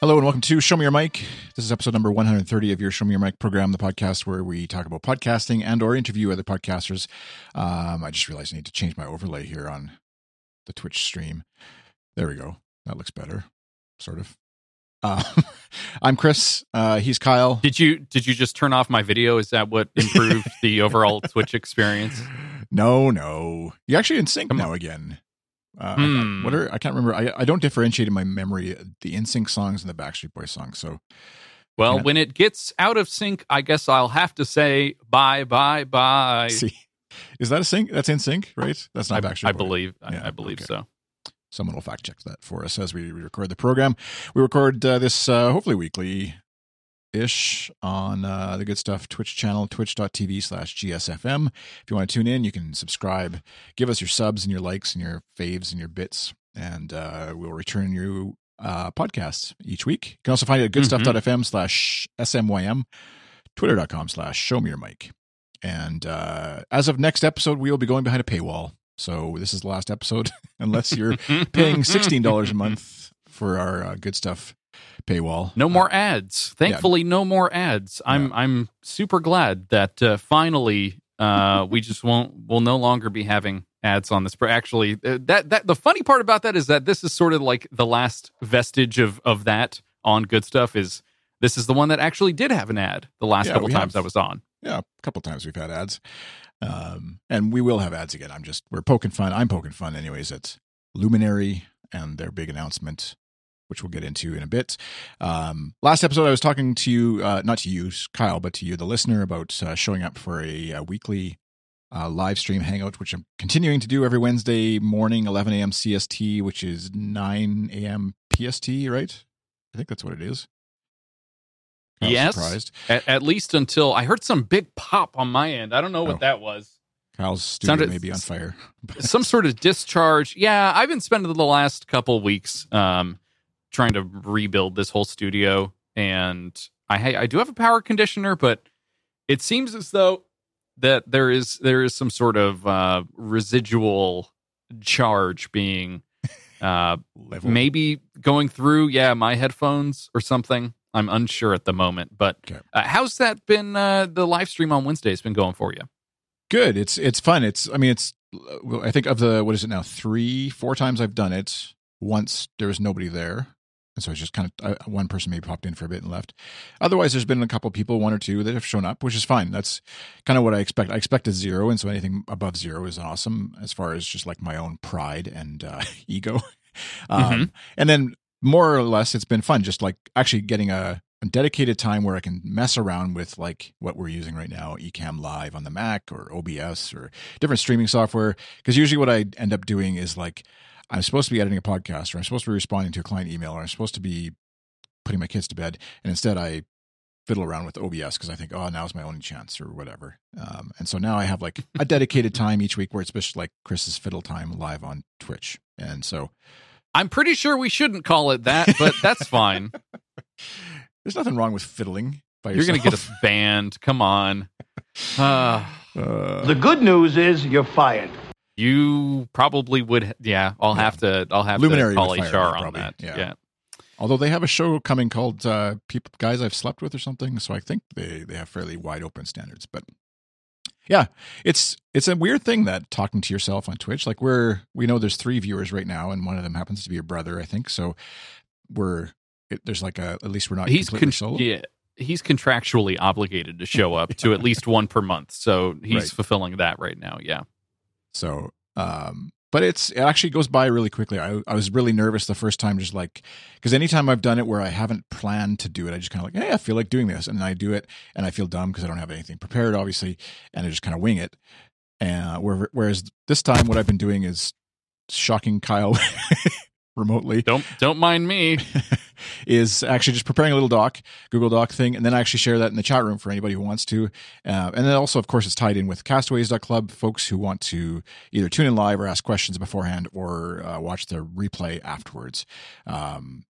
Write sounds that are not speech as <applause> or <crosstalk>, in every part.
Hello and welcome to Show Me Your Mic. This is episode number 130 of your Show Me Your Mic program, the podcast where we talk about podcasting and or interview other podcasters. Um, I just realized I need to change my overlay here on the Twitch stream. There we go. That looks better, sort of. Uh, <laughs> I'm Chris. Uh, he's Kyle. Did you did you just turn off my video? Is that what improved <laughs> the overall Twitch experience? No, no. You're actually in sync Come now again. Uh, Hmm. What are I can't remember. I, I don't differentiate in my memory the NSYNC songs and the Backstreet Boys songs. So Well, Yeah. when it gets out of sync, I guess I'll have to say bye, bye, bye. see, is that a sync? That's in sync, right? That's not I, Backstreet. I Boys. believe. Yeah, I, I believe okay. so. someone will fact check that for us as we record the program. We record uh, this uh, hopefully weekly ish on uh, the good stuff Twitch channel, twitch.tv slash GSFM. If you want to tune in, you can subscribe, give us your subs and your likes and your faves and your bits, and uh, we'll return you uh, podcasts each week. You can also find it at goodstuff.fm slash SMYM, twitter.com slash show me your mic. And uh, as of next episode, we will be going behind a paywall. So this is the last episode, <laughs> unless you're paying sixteen dollars a month <laughs> for our uh, good stuff paywall. No Uh, more ads. Thankfully, no more ads. I'm I'm super glad that uh, finally uh, we just won't will no longer be having ads on this. But actually, uh, that that the funny part about that is that this is sort of like the last vestige of of that on good stuff. Is this is the one that actually did have an ad the last Yeah, couple times have. I was on. yeah, a couple times we've had ads, um, and we will have ads again. I'm just we're poking fun. I'm poking fun, anyways. At Luminary and their big announcement, which we'll get into in a bit. Um, last episode, I was talking to you, uh, not to you, Kyle, but to you, the listener, about uh, showing up for a, uh weekly uh, live stream hangout, which I'm continuing to do every Wednesday morning, 11 a.m. CST, which is 9 a.m. PST, right? I think that's what it is. Kyle's Yes. Surprised. At, at least until I heard some big pop on my end. I don't know what Oh. that was. Kyle's studio Sounded- may be on fire. <laughs> some sort of discharge. Yeah, I've been spending the last couple weeks um, trying to rebuild this whole studio, and I I do have a power conditioner, but it seems as though that there is there is some sort of uh, residual charge being <laughs> uh, maybe going through yeah my headphones or something. I'm unsure at the moment, but Okay. uh, how's that been? Uh, the live stream on Wednesday has been going for you? good it's it's fun it's i mean it's i think of the what is it now three four times i've done it once there was nobody there and so it's just kind of uh, one person maybe popped in for a bit and left. Otherwise there's been a couple people one or two that have shown up which is fine. That's kind of what i expect. I expect expected zero and so anything above zero is awesome as far as just like my own pride and uh, <laughs> ego. Um, Mhm. and then more or less it's been fun just like actually getting a, a dedicated time where i can mess around with like what we're using right now Ecamm live on the mac or obs or different streaming software. Because usually what i end up doing is like i'm supposed to be editing a podcast or i'm supposed to be responding to a client email or i'm supposed to be putting my kids to bed and instead i fiddle around with obs because i think oh now's my only chance or whatever um, and so now i have like a dedicated time each week where it's just like chris's fiddle time live on twitch and so I'm pretty sure we shouldn't call it that, but that's fine. <laughs> there's nothing wrong with fiddling by You're going to get yourself. us banned. Come on. Uh, <sighs> Uh, <sighs> The good news is you're fired. You probably would. Yeah, I'll have to. I'll have Luminary to call HR on probably. that. Yeah. Yeah. Although they have a show coming called uh, "People Guys I've Slept with" or something, so I think they they have fairly wide open standards. But yeah, it's it's a weird thing that talking to yourself on Twitch. Like we're we know there's three viewers right now, and one of them happens to be your brother, I think. So we're it, there's like a at least we're not He's con- solo. yeah. He's contractually obligated to show up to at <laughs> least one per month, so he's Right. fulfilling that right now. Yeah. So, um, but it's it actually goes by really quickly. I I was really nervous the first time, just like because anytime I've done it where I haven't planned to do it, I just kind of like, hey, I feel like doing this, and then I do it, and I feel dumb because I don't have anything prepared, obviously, and I just kind of wing it. And where, whereas this time, what I've been doing is shocking Kyle <laughs> remotely Don't don't mind me. <laughs> is actually just preparing a little doc, Google Doc thing, and then I actually share that in the chat room for anybody who wants to. Uh, and then also, of course, it's tied in with Castaways.club, folks who want to either tune in live or ask questions beforehand or uh, watch the replay afterwards. Um,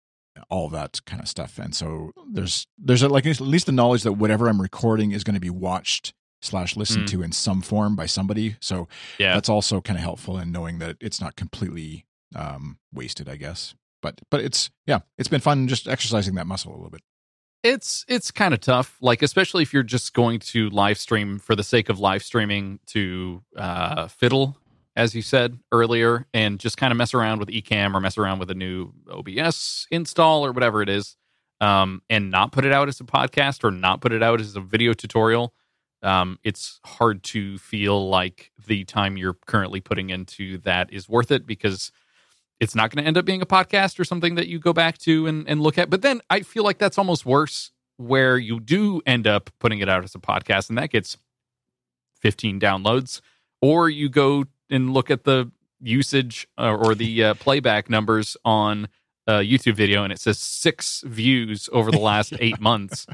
all that kind of stuff. And so there's there's a, like at least the knowledge that whatever I'm recording is going to be watched slash listened Mm. to in some form by somebody. So Yeah. that's also kind of helpful in knowing that it's not completely um, wasted, I guess. But but it's yeah, it's been fun just exercising that muscle a little bit. It's it's kind of tough, like especially if you're just going to live stream for the sake of live streaming to uh, fiddle, as you said earlier, and just kind of mess around with Ecamm or mess around with a new OBS install or whatever it is, um, and not put it out as a podcast or not put it out as a video tutorial. Um, it's hard to feel like the time you're currently putting into that is worth it because it's not going to end up being a podcast or something that you go back to and, and look at. But then I feel like that's almost worse where you do end up putting it out as a podcast and that gets 15 downloads, or you go and look at the usage uh, or the uh, playback numbers on a YouTube video and it says six views over the last <laughs> eight months.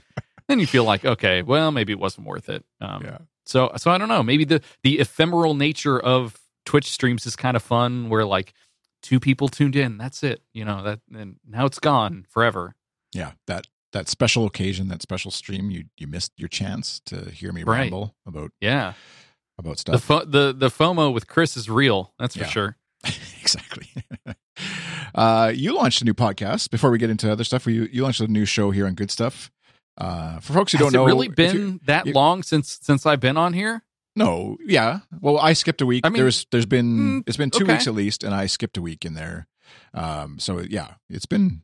Then you feel like, okay, well, maybe it wasn't worth it. Um, Yeah. So, so I don't know. Maybe the the ephemeral nature of Twitch streams is kind of fun, where like two people tuned in, that's it. You know that, and now it's gone forever. Yeah, that that special occasion, that special stream, you you missed your chance to hear me Right. ramble about Yeah, about the stuff. fo- the the FOMO with Chris is real. That's for Yeah. sure. <laughs> exactly. <laughs> uh, you launched a new podcast. Before we get into other stuff, you you launched a new show here on Good Stuff. Uh, for folks who Has don't know, really been that you- long since since I've been on here? No, yeah. Well, I skipped a week. I mean, there's there's been mm, it's been two okay. weeks at least, and I skipped a week in there. Um, so yeah, it's been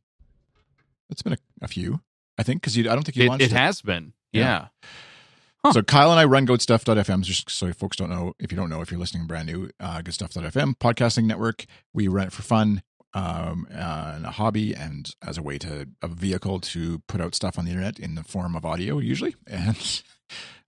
it's been a, a few, I think, because you I don't think you It, launched it has been. Yeah. Yeah. Huh. So Kyle and I run goodstuff.fm, just so folks don't know, if you don't know, if you're listening brand new, uh, goodstuff.fm podcasting network. We run it for fun, um, uh, and a hobby and as a way to, a vehicle to put out stuff on the internet in the form of audio usually. <laughs> And,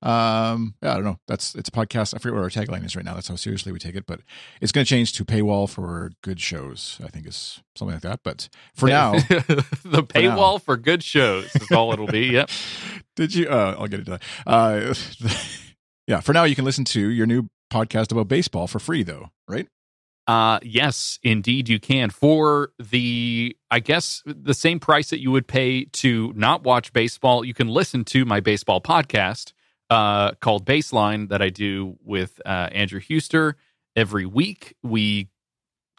um, yeah, I don't know. That's, it's a podcast. I forget what our tagline is right now. That's how seriously we take it, but it's going to change to paywall for good shows. I think is something like that. But for now, <laughs> the paywall for good shows is all it'll be. Yep. <laughs> Did you? Uh, I'll get into that. Uh, <laughs> yeah, for now, you can listen to your new podcast about baseball for free, though, right? Uh yes, indeed you can. For the I guess the same price that you would pay to not watch baseball, you can listen to my baseball podcast uh called Baseline that I do with uh Andrew Huster every week. We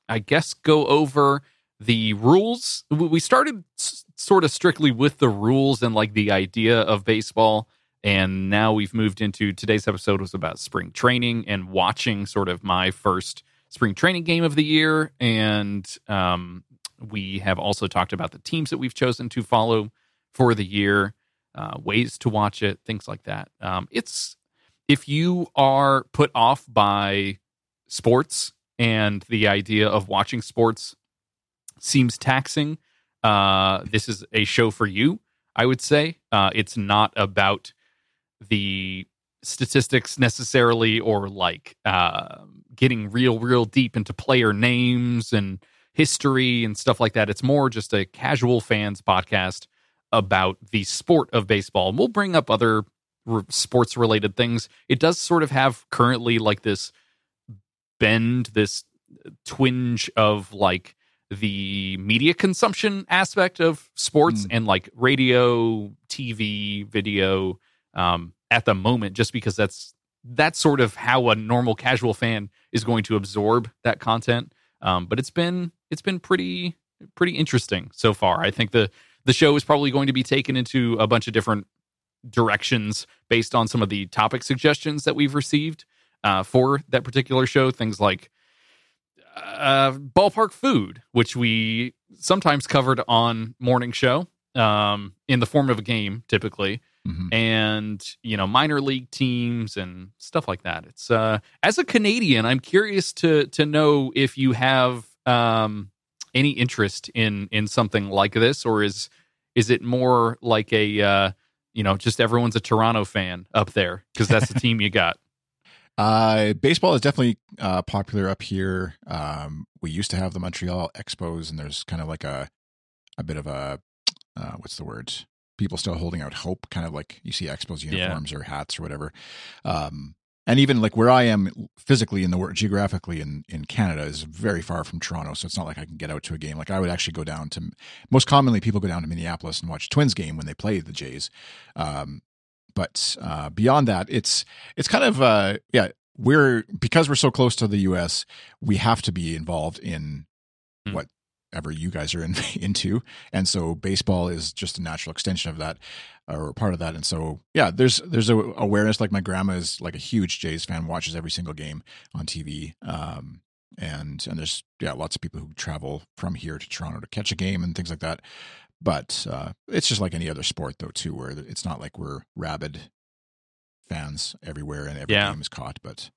I guess go over the rules. We started s- sort of strictly with the rules and like the idea of baseball and now we've moved into today's episode was about spring training and watching sort of my first spring training game of the year and um, we have also talked about the teams that we've chosen to follow for the year uh, ways to watch it things like that. Um, it's if you are put off by sports and the idea of watching sports seems taxing uh, this is a show for you i would say. Uh, it's not about the statistics necessarily or like uh, getting real real deep into player names and history and stuff like that. It's more just a casual fans podcast about the sport of baseball. And we'll bring up other sports related things. It does sort of have currently like this bend this twinge of like the media consumption aspect of sports Mm. and like radio tv video um, at the moment, just because that's that's sort of how a normal casual fan is going to absorb that content. Um, but it's been it's been pretty pretty interesting so far. I think the the show is probably going to be taken into a bunch of different directions based on some of the topic suggestions that we've received uh, for that particular show. Things like uh, ballpark food, which we sometimes covered on morning show um, in the form of a game, typically Mhm. and you know minor league teams and stuff like that it's uh as a canadian i'm curious to to know if you have um any interest in in something like this or is is it more like a uh you know just everyone's a toronto fan up there because that's the team you got <laughs> Uh, baseball is definitely uh, popular up here. Um, we used to have the Montreal Expos, and there's kind of like a a bit of a uh, what's the word? People still holding out hope, kind of like you see Expos uniforms or hats or whatever. Um, and even like where I am physically in the world, geographically in in Canada is very far from Toronto, so it's not like I can get out to a game. Like I would actually go down to most commonly people go down to Minneapolis and watch Twins game when they play the Jays. Um, but uh, beyond that, it's it's kind of uh, yeah we're because we're so close to the U.S. We have to be involved in Hmm. what whatever you guys are in, <laughs> into. And so baseball is just a natural extension of that or part of that. And so, yeah, there's, there's a awareness. Like my grandma is like a huge Jays fan, watches every single game on TV. Um, and, and there's, yeah, lots of people who travel from here to Toronto to catch a game and things like that. But, uh, it's just like any other sport though, too, where it's not like we're rabid fans everywhere and every Yeah. game is caught, but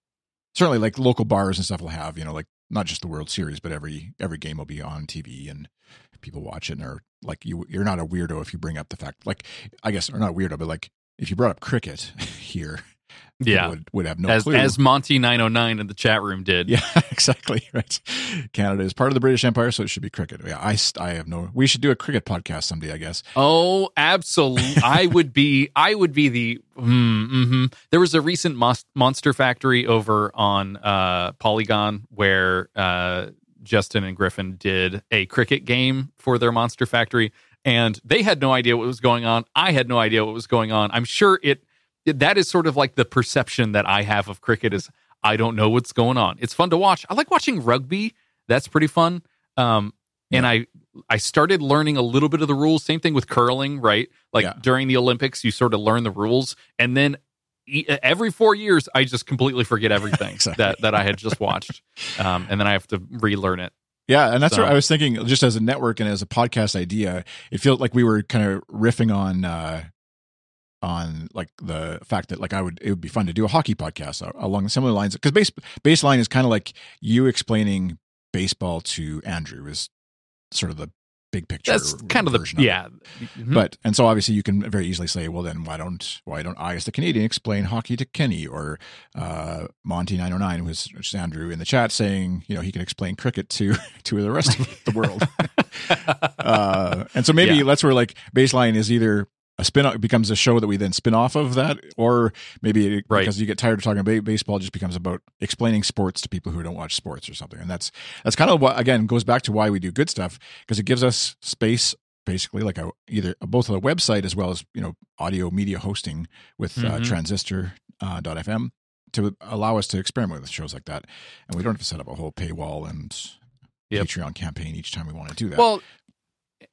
certainly like local bars and stuff will have, you know, like not just the World Series, but every every game will be on TV and people watch it like you you're not a weirdo if you bring up the fact like I guess or not weirdo, but like if you brought up cricket <laughs> here, Yeah. would, would have no as clue. as Monty nine oh nine in the chat room did. yeah, <laughs> exactly. Right. Canada is part of the British Empire, so it should be cricket. Yeah, I, I have no. We should do a cricket podcast someday, I guess. Oh, absolutely! I would be. I would be the. Mm, hmm There was a recent Mos- Monster Factory over on uh, Polygon where uh, Justin and Griffin did a cricket game for their Monster Factory, and they had no idea what was going on. I had no idea what was going on. I'm sure it. That is sort of like the perception that I have of cricket is I don't know what's going on. It's fun to watch. I like watching rugby. That's pretty fun. Um, and I I started learning a little bit of the rules. Same thing with curling, right? Like Yeah. during the Olympics, you sort of learn the rules, and then every four years, I just completely forget everything <laughs> Exactly. that that I had just watched, um, and then I have to relearn it. Yeah, and that's So- what I was thinking. Just as a network and as a podcast idea, it felt like we were kind of riffing on uh, on like the fact that like I would it would be fun to do a hockey podcast along similar lines because base baseline is kind of like you explaining baseball to Andrew is sort of the big picture. That's kind of the it. yeah. Mhm. But and so obviously you can very easily say, well, then why don't why don't I, as the Canadian, explain hockey to Kenny or uh, Monty nine oh nine, is Andrew in the chat saying, you know, he can explain cricket to <laughs> to the rest of the world. <laughs> uh, and so maybe Yeah. that's where like baseline is either a spin off becomes a show that we then spin off of that, or maybe it, Right. because you get tired of talking about baseball, it just becomes about explaining sports to people who don't watch sports or something. And that's that's kind of what again goes back to why we do good stuff because it gives us space basically like a either both on the website as well as you know audio media hosting with uh, Mhm. transistor uh, fm to allow us to experiment with shows like that and we don't have to set up a whole paywall and Yep. patreon campaign each time we want to do that Well,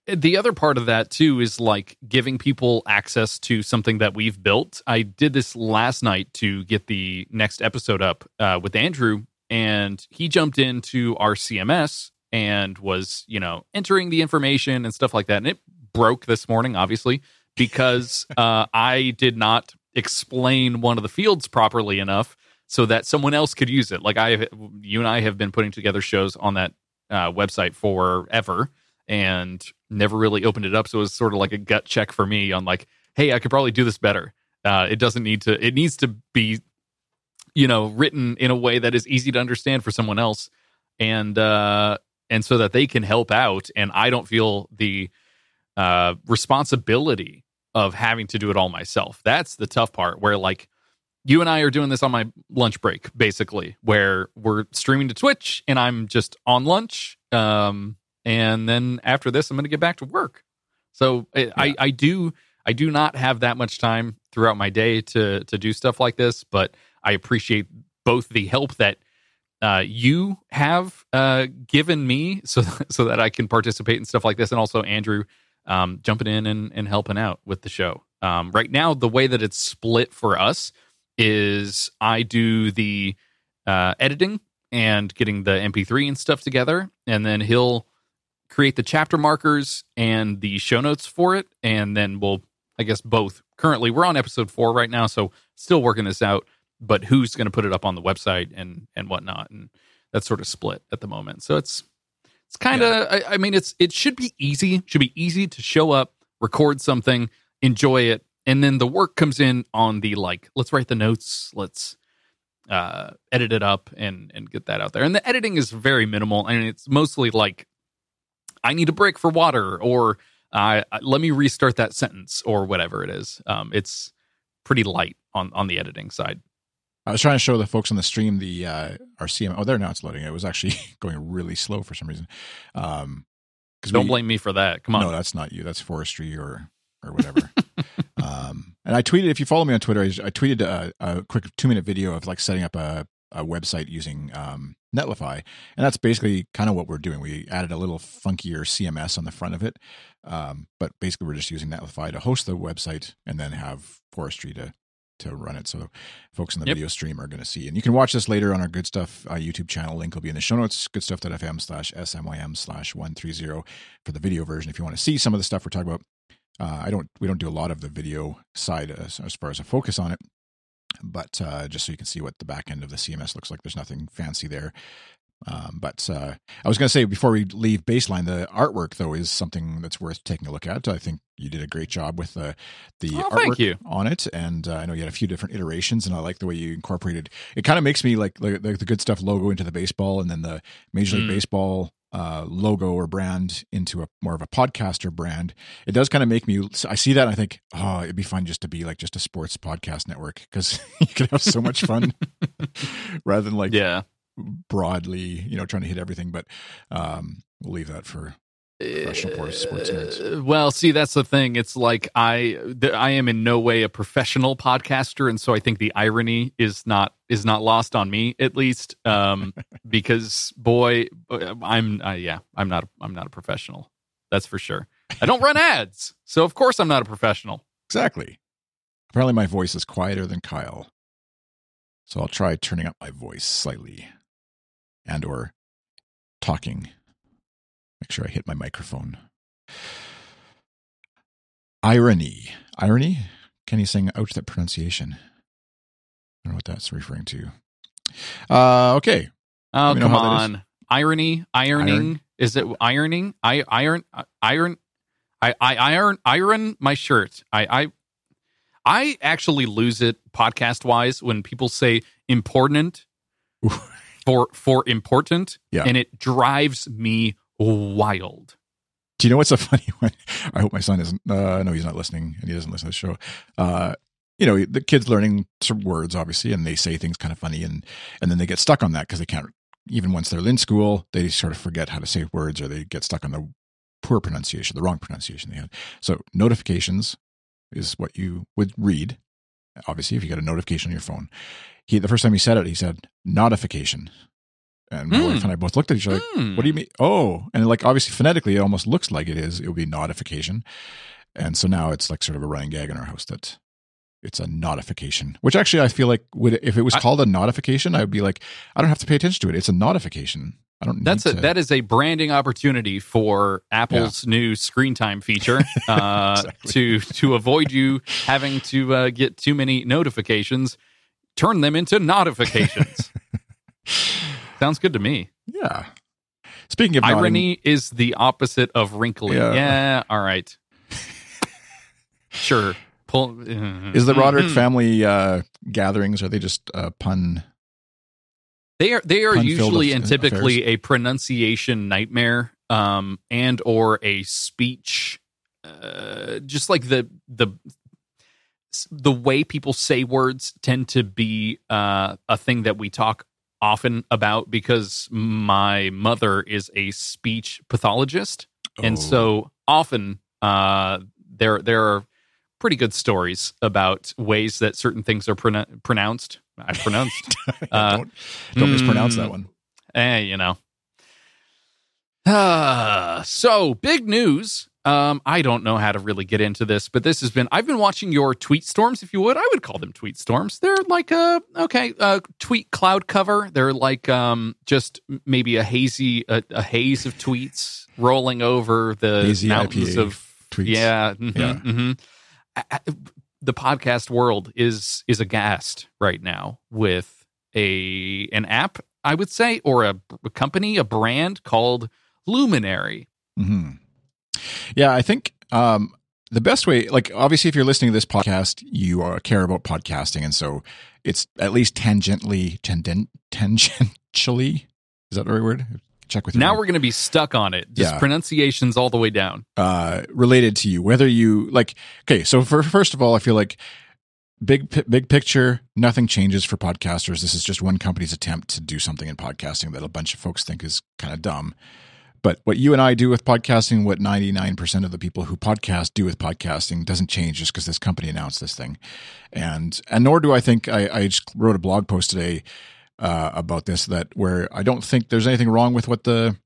the other part of that too is like giving people access to something that we've built. I did this last night to get the next episode up uh, with Andrew, and he jumped into our CMS and was, you know, entering the information and stuff like that. And it broke this morning, obviously, because <laughs> uh, I did not explain one of the fields properly enough so that someone else could use it. Like I, you and I have been putting together shows on that uh, website forever and never really opened it up. So it was sort of like a gut check for me on like, hey, I could probably do this better. Uh, it doesn't need to. It needs to be, you know, written in a way that is easy to understand for someone else, and uh, and so that they can help out, and I don't feel the uh, responsibility of having to do it all myself. That's the tough part. Where like you and I are doing this on my lunch break, basically, where we're streaming to Twitch and I'm just on lunch. Um, and then after this, I'm going to get back to work. So I, I, I do, I do not have that much time throughout my day to to do stuff like this, but I appreciate both the help that uh, you have uh, given me, so <laughs> so that I can participate in stuff like this, and also Andrew um, jumping in and, and helping out with the show. Um, right now, the way that it's split for us is I do the uh, editing and getting the MP3 and stuff together, and then he'll create the chapter markers and the show notes for it, and then we'll, I guess, both. Currently, we're on episode four right now, so still working this out. But who's going to put it up on the website and and whatnot, and that's sort of split at the moment. So it's it's kind of, I, I mean, it's it should be easy. Should be easy to show up, record something, enjoy it, and then the work comes in on the like let's write the notes let's uh edit it up and and get that out there and the editing is very minimal I mean it's mostly like i need a break for water or uh let me restart that sentence or whatever it is um it's pretty light on on the editing side I was trying to show the folks on the stream the uh, our CM. Oh, there now it's loading. It was actually <laughs> going really slow for some reason. Um, don't we- blame me for that come on No, that's not you. That's forestry or or whatever. <laughs> um, and I tweeted if you follow me on Twitter, I, I tweeted a, a quick two minute video of like setting up a a website using um, Netlify, and that's basically kind of what we're doing. We added a little funkier CMS on the front of it, um, but basically we're just using Netlify to host the website and then have Forestry to to run it. So folks in the Yep. video stream are going to see, and you can watch this later on our Good Stuff uh, YouTube channel. Link will be in the show notes. Goodstuff.fm slash smym slash one three zero for the video version if you want to see some of the stuff we're talking about. Uh, I don't. We don't do a lot of the video side as, as far as a focus on it, but uh, just so you can see what the back end of the CMS looks like. There's nothing fancy there. Um, but uh, I was going to say before we leave baseline, the artwork though is something that's worth taking a look at. I think you did a great job with the the Oh, artwork on it, and uh, I know you had a few different iterations, and I like the way you incorporated. It kind of makes me like, like the, the good stuff logo into the baseball, and then the Major League Mm. Baseball uh, logo or brand into a more of a podcaster brand. It does kind of make me. I see that, and I think, oh, it'd be fun just to be like just a sports podcast network because <laughs> you could have so much fun <laughs> rather than like yeah. Broadly, you know, trying to hit everything. But um, we'll leave that for Professional sports- sports nerds. Uh, Well, see, that's the thing. It's like I, th- I am in no way a professional podcaster, and so I think the irony is not is not lost on me, at least, um, <laughs> because boy, I'm, uh, yeah, I'm not, I'm not a professional. That's for sure. I don't run ads, so of course I'm not a professional. exactly. Apparently, my voice is quieter than Kyle, so I'll try turning up my voice slightly, and or talking. Make sure I hit my microphone. Irony, irony. Can you sing out that pronunciation? I don't know what that's referring to. Uh, okay, Oh, come how that is. on. Irony, ironing. Iron? Is it ironing? I iron uh, iron I, I iron iron my shirt. I I I actually lose it podcast wise when people say important <laughs> for for important Yeah. and it drives me wild. Do you know what's a <laughs> funny one? I hope my son isn't. Uh, no, he's not listening, and he doesn't listen to the show. Uh, you know, the kids learning some words, obviously, and they say things kind of funny, and and then they get stuck on that because they can't. Even once they're in school, they sort of forget how to say words, or they get stuck on the poor pronunciation, the wrong pronunciation they had. So notifications is what you would read. Obviously, if you get a notification on your phone, he the first time he said it, he said notification, and my Hmm. wife and I both looked at each other. like, Hmm. what do you mean? Oh, and like obviously phonetically, it almost looks like it is. It would be notification, and so now it's like sort of a running gag in our house that it's a notification. Which actually, I feel like would if it was I- called a notification, I would be like, I don't have to pay attention to it. It's a notification. I don't. That's a to, that is a branding opportunity for Apple's new screen time feature <laughs> uh, Exactly. to to avoid you having to uh, get too many notifications. Turn them into notifications. <laughs> Sounds good to me. yeah. Speaking of nodding- Irony is the opposite of wrinkly. Yeah. Yeah, all right. <laughs> sure. Pull. is the Roderick Mhm. family uh, gatherings are they just uh, pun? They are they are usually and typically a pronunciation nightmare, um, and or a speech, uh, just like the the the way people say words tend to be uh, a thing that we talk often about because my mother is a speech pathologist, and Oh. so often uh, there there are pretty good stories about ways that certain things are pronou- pronounced. I <laughs> pronounced. <laughs> uh, don't don't mispronounce mm, that one. Eh, you know. Ah, so big news. Um, I don't know how to really get into this, but this has been. I've been watching your tweet storms, if you would. I would call them tweet storms. They're like a okay, uh, tweet cloud cover. They're like um, just maybe a hazy, a, a haze of tweets rolling over the Hazy mountains IPA of tweets. yeah, mhm, Yeah. mhm. The podcast world is is aghast right now with a an app, I would say, or a, a company, a brand called Luminary. hmm Yeah, I think um, the best way, like obviously, if you're listening to this podcast, you uh, care about podcasting, and so it's at least tangentially, tenden, tangentially. Is that the right word? Check with your Now we're going to be stuck on it. Just Yeah. pronunciations all the way down. uh, related to you, whether you like. Okay, so for first of all, I feel like big big picture, nothing changes for podcasters. This is just one company's attempt to do something in podcasting that a bunch of folks think is kind of dumb. But what you and I do with podcasting, what 99% of the people who podcast do with podcasting doesn't change just because this company announced this thing. And and nor do I think I, I just wrote a blog post today uh, about this that where I don't think there's anything wrong with what the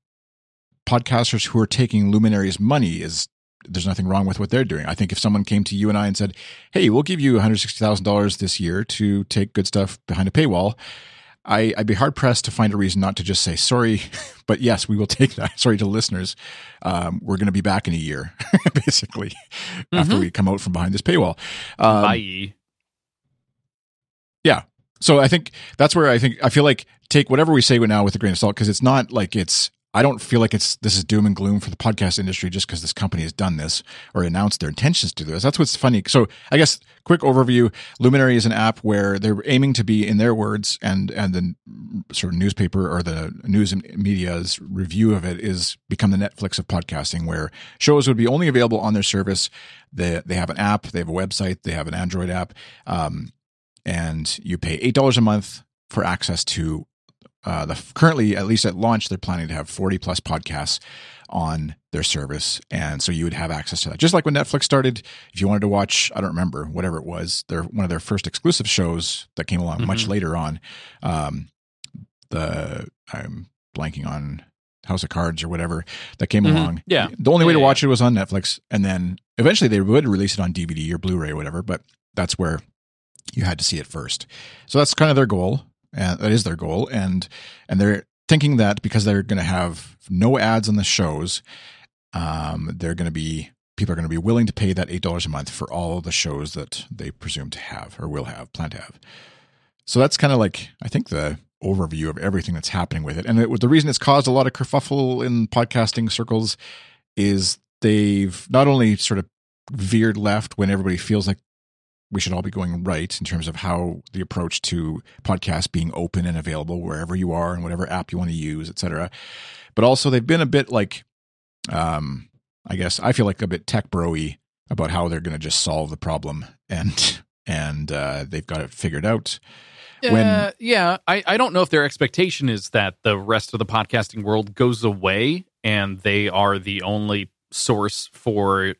podcasters who are taking Luminary's money is. There's nothing wrong with what they're doing. I think if someone came to you and I and said, "Hey, we'll give you $160,000 this year to take good stuff behind a paywall," I, would be hard pressed to find a reason not to just say sorry, <laughs> but yes, we will take that. <laughs> Sorry to listeners. Um, we're going to be back in a year, <laughs> basically, mm-hmm. after we come out from behind this paywall. Um, Bye. Yeah. So I think that's where I think I feel like take whatever we say now with a grain of salt because it's not like it's I don't feel like it's this is doom and gloom for the podcast industry just because this company has done this or announced their intentions to do this. That's what's funny. So I guess quick overview: Luminary is an app where they're aiming to be, in their words, and and the sort of newspaper or the news media's review of it is become the Netflix of podcasting, where shows would be only available on their service. They they have an app, they have a website, they have an Android app, um, and you pay eight dollars a month for access to uh, the currently at least at launch they're planning to have 40 plus podcasts on their service and so you would have access to that just like when netflix started if you wanted to watch i don't remember whatever it was their one of their first exclusive shows that came along mm-hmm. much later on um the i'm blanking on house of cards or whatever that came mm-hmm. along yeah the only way yeah, to watch yeah. it was on netflix and then eventually they would release it on dvd or blu-ray or whatever but that's where you had to see it first. So that's kind of their goal and that is their goal and and they're thinking that because they're going to have no ads on the shows um, they're going to be people are going to be willing to pay that eight dollars a month for all the shows that they presume to have or will have plan to have. So that's kind of like i think the overview of everything that's happening with it and it, the reason it's caused a lot of kerfuffle in podcasting circles is they've not only sort of veered left when everybody feels like we should all be going right in terms of how the approach to podcasts being open and available wherever you are and whatever app you want to use, etc. But also they've been a bit like, um, I guess I feel like a bit tech broy about how they're going to just solve the problem and <laughs> and uh, they've got it figured out. When, uh, yeah, I, I don't know if their expectation is that the rest of the podcasting world goes away and they are the only source for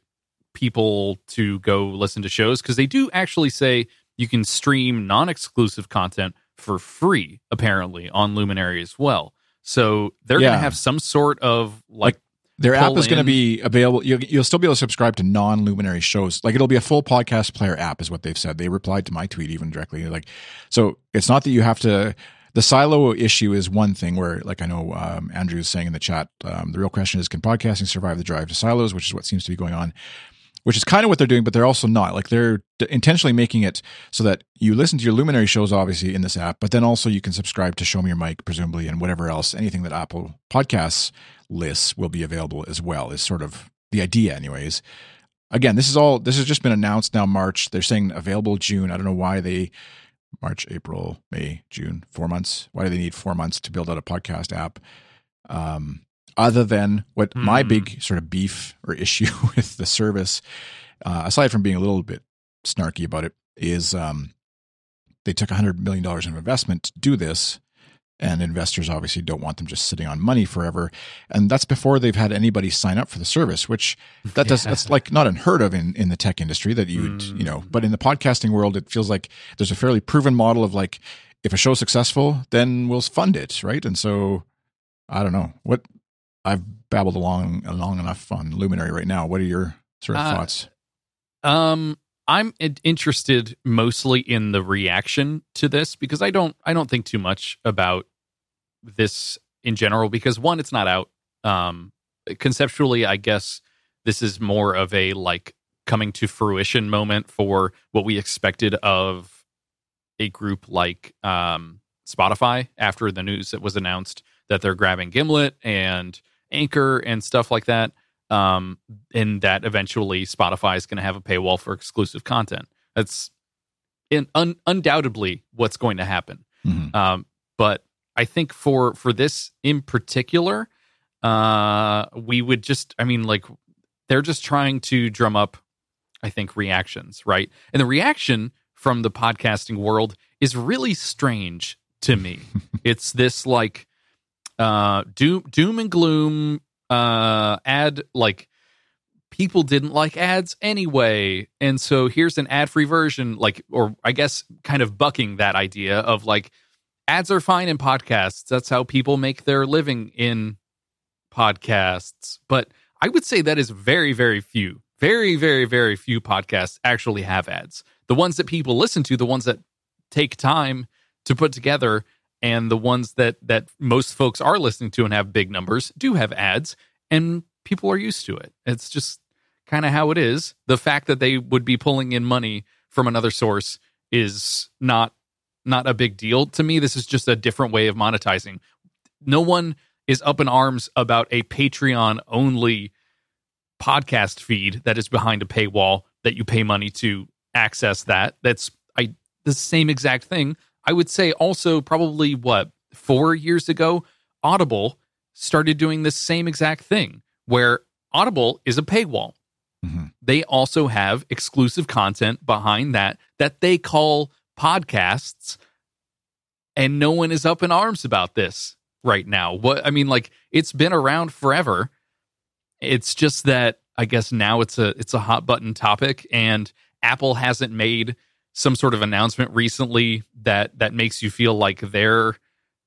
people to go listen to shows because they do actually say you can stream non-exclusive content for free apparently on luminary as well. So they're yeah. going to have some sort of like, like their app is going to be available you'll, you'll, still be able to subscribe to non-luminary shows. Like it'll be a full podcast player app is what they've said. They replied to my tweet even directly like so it's not that you have to the silo issue is one thing where like i know um, andrew is saying in the chat um, the real question is can podcasting survive the drive to silos which is what seems to be going on which is kind of what they're doing, but they're also not. Like they're intentionally making it so that you listen to your Luminary shows, obviously, in this app, but then also you can subscribe to Show Me Your Mic, presumably, and whatever else, anything that Apple Podcasts lists will be available as well, is sort of the idea, anyways. Again, this is all, this has just been announced now, March. They're saying available June. I don't know why they, March, April, May, June, four months. Why do they need four months to build out a podcast app? Um, other than what mm. my hmm. big sort of beef or issue <laughs> with the service, uh, aside from being a little bit snarky about it, is um, they took $100 million in investment to do this. And investors obviously don't want them just sitting on money forever. And that's before they've had anybody sign up for the service, which that does, that's like not unheard of in, in the tech industry that you'd, mm. you know, but in the podcasting world, it feels like there's a fairly proven model of like, if a show's successful, then we'll fund it. Right. And so I don't know what I've babbled along long enough on Luminary right now. What are your sort of uh, thoughts? Um, I'm interested mostly in the reaction to this because I don't I don't think too much about this in general because one, it's not out. Um, conceptually, I guess this is more of a like coming to fruition moment for what we expected of a group like um, Spotify after the news that was announced that they're grabbing Gimlet and Anchor and stuff like that. Um, and that eventually Spotify is going to have a paywall for exclusive content. That's in, un, undoubtedly what's going to happen. Mm-hmm. Um, but I think for for this in particular, uh, we would just, I mean, like they're just trying to drum up, I think, reactions, right? And the reaction from the podcasting world is really strange to me. <laughs> it's this like uh, doom doom and gloom uh, ad like people didn't like ads anyway and so here's an ad free version like or i guess kind of bucking that idea of like ads are fine in podcasts. That's how people make their living in podcasts. But I would say that is very, very few. Very, very, very few podcasts actually have ads. The ones that people listen to, the ones that take time to put together, and the ones that that most folks are listening to and have big numbers do have ads, and people are used to it. It's just kind of how it is. The fact that they would be pulling in money from another source is not not a big deal to me. This is just a different way of monetizing. No one is up in arms about a Patreon only podcast feed that is behind a paywall that you pay money to access that. That's I the same exact thing. I would say also probably what 4 years ago Audible started doing the same exact thing where Audible is a paywall. Mm-hmm. They also have exclusive content behind that that they call podcasts and no one is up in arms about this right now. What I mean like it's been around forever it's just that I guess now it's a it's a hot button topic, and Apple hasn't made some sort of announcement recently that that makes you feel like they're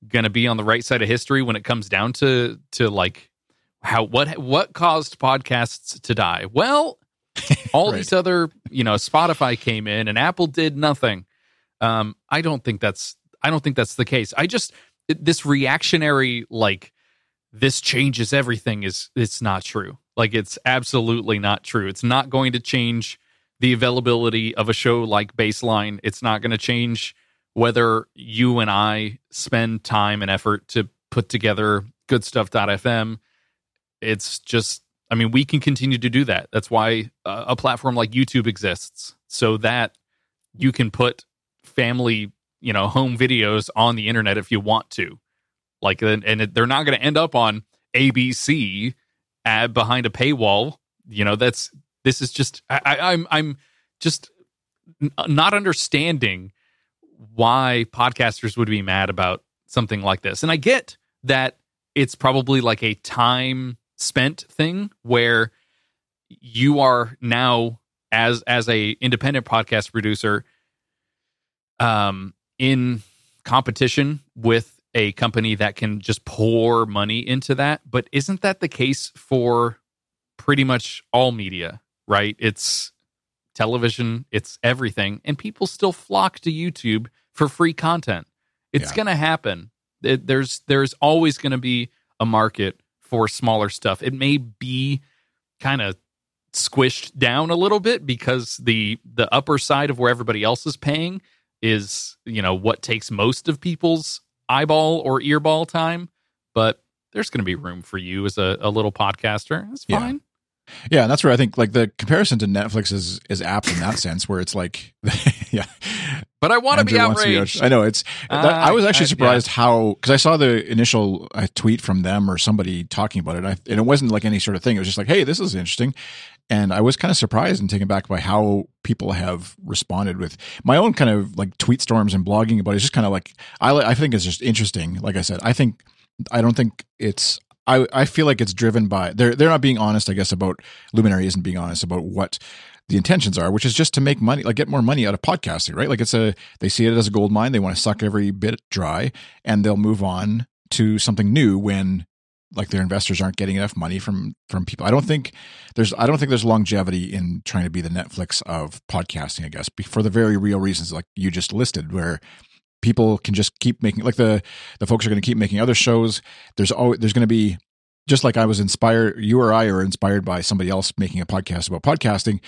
going to be on the right side of history when it comes down to to like how what what caused podcasts to die. Well, <laughs> all right. these other you know Spotify came in and Apple did nothing. Um, I don't think that's I don't think that's the case. I just this reactionary like this changes everything is it's not true. Like it's absolutely not true. It's not going to change the availability of a show like Baseline. It's not going to change whether you and I spend time and effort to put together goodstuff.fm. It's just I mean, we can continue to do that. That's why uh, a platform like YouTube exists so that you can put family, you know, home videos on the internet if you want to. Like, and, they're not going to end up on ABC ad behind a paywall. You know, that's this is just I, I'm I'm just not understanding why podcasters would be mad about something like this. And I get that it's probably like a time spent thing where you are now as as a independent podcast producer um in competition with a company that can just pour money into that. But isn't that the case for pretty much all media, right? It's television, it's everything. And people still flock to YouTube for free content. It's yeah. going to happen. It, there's there's always going to be a market for smaller stuff. It may be kind of squished down a little bit because the the upper side of where everybody else is paying is, you know, what takes most of people's eyeball or earball time, but there's going to be room for you as a, a little podcaster. It's fine. Yeah. Yeah, and that's where I think like the comparison to Netflix is is apt in that sense, where it's like, <laughs> yeah. But I want to be outraged. I know it's. Uh, that, I was actually surprised yeah. how because I saw the initial uh, tweet from them or somebody talking about it, I, and it wasn't like any sort of thing. It was just like, hey, this is interesting, and I was kind of surprised and taken back by how people have responded with my own kind of like tweet storms and blogging about it. It's just kind of like I I think it's just interesting. Like I said, I think I don't think it's I I feel like it's driven by they're they're not being honest, I guess, about Luminary isn't being honest about what the intentions are, which is just to make money, like get more money out of podcasting, right? Like it's a they see it as a gold mine, they want to suck every bit dry, and they'll move on to something new when like their investors aren't getting enough money from from people. I don't think there's I don't think there's longevity in trying to be the Netflix of podcasting, I guess, for the very real reasons like you just listed where people can just keep making like the the folks are going to keep making other shows there's always there's going to be just like i was inspired you or i are inspired by somebody else making a podcast about podcasting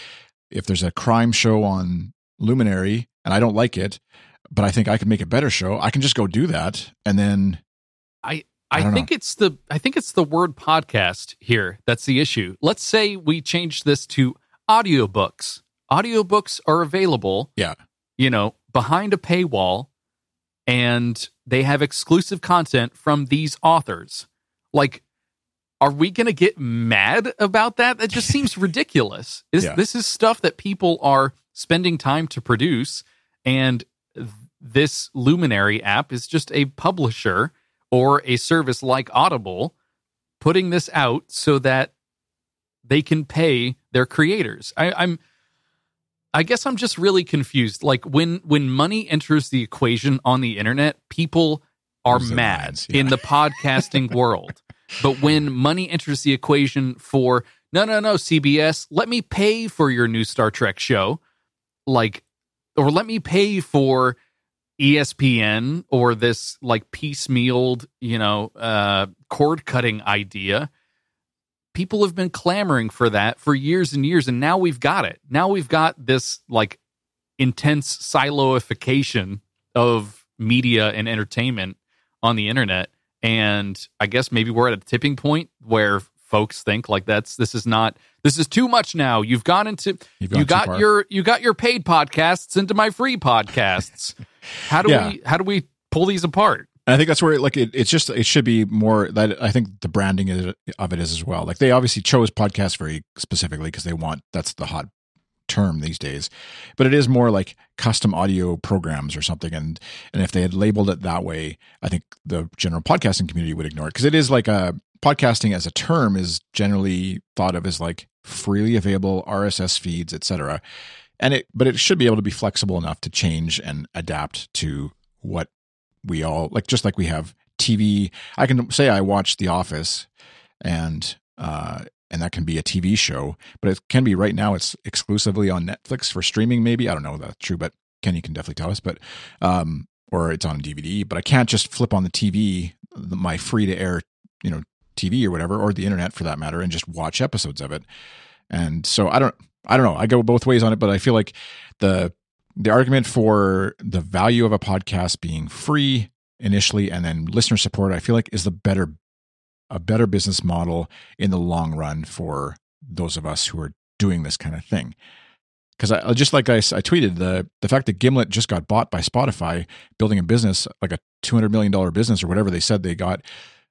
if there's a crime show on luminary and i don't like it but i think i can make a better show i can just go do that and then i I, I think know. it's the I think it's the word podcast here that's the issue. Let's say we change this to audiobooks. Audiobooks are available. Yeah. You know, behind a paywall and they have exclusive content from these authors. Like, are we going to get mad about that? That just seems <laughs> ridiculous. This, yeah. this is stuff that people are spending time to produce, and this Luminary app is just a publisher or a service like Audible putting this out so that they can pay their creators. I, I'm I guess I'm just really confused. Like when when money enters the equation on the internet, people are their mad yeah. in the podcasting <laughs> world. But when money enters the equation for no no no CBS, let me pay for your new Star Trek show, like or let me pay for ESPN or this like piecemealed, you know, uh cord cutting idea. People have been clamoring for that for years and years and now we've got it. Now we've got this like intense siloification of media and entertainment on the internet and I guess maybe we're at a tipping point where folks think like that's this is not this is too much now. You've gone into You've gone you got your you got your paid podcasts into my free podcasts. <laughs> How do Yeah. we how do we pull these apart? And I think that's where like it, it's just it should be more that I think the branding is- of it is as well. Like they obviously chose podcast very specifically because they want that's the hot term these days. But it is more like custom audio programs or something and and if they had labeled it that way, I think the general podcasting community would ignore it because it is like a podcasting as a term is generally thought of as like freely available RSS feeds, etc. And it but it should be able to be flexible enough to change and adapt to what we all like just like we have TV. I can say I watch The Office and uh and that can be a TV show, but it can be right now it's exclusively on Netflix for streaming maybe. I don't know if that's true, but Kenny can definitely tell us, but um or it's on DVD, but I can't just flip on the TV my free to air, you know, TV or whatever or the internet for that matter and just watch episodes of it. And so I don't I don't know. I go both ways on it, but I feel like the the argument for the value of a podcast being free initially and then listener support i feel like is the better a better business model in the long run for those of us who are doing this kind of thing. Because I just like I tweeted the the fact that Gimlet just got bought by Spotify, building a business like a two hundred million dollar business or whatever they said they got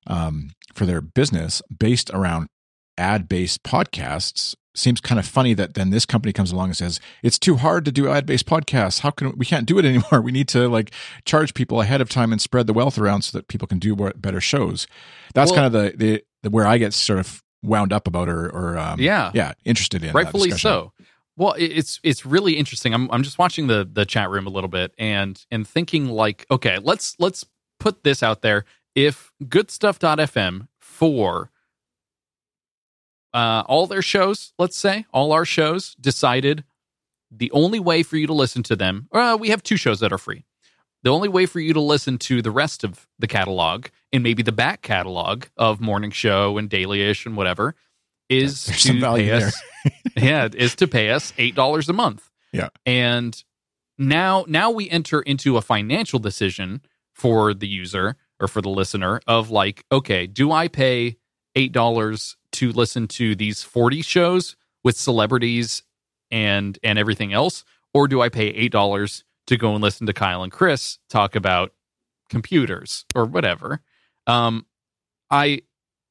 um, for their business based around ad based podcasts seems kind of funny that then this company comes along and says it's too hard to do ad based podcasts. How can we can't do it <laughs> anymore? We need to like charge people ahead of time and spread the wealth around so that people can do better shows. That's Well- kind of the, the the where I get sort of wound up about or or um, Yeah. yeah interested in rightfully so well it's it's really interesting i'm i'm just watching the the chat room a little bit and and thinking like okay let's let's put this out there if goodstuff.fm for uh all their shows let's say all our shows decided the only way for you to listen to them uh, we have two shows that are free the only way for you to listen to the rest of the catalog and maybe the back catalog of morning show and dailyish and whatever is There's to some value pay us <laughs> yeah, is to pay us eight dollars a month. Yeah. and now now we enter into a financial decision for the user or for the listener of like, okay, do I pay eight dollars to listen to these forty shows with celebrities and and everything else, or do I pay eight dollars to go and listen to Kyle and Chris talk about computers or whatever? Um, I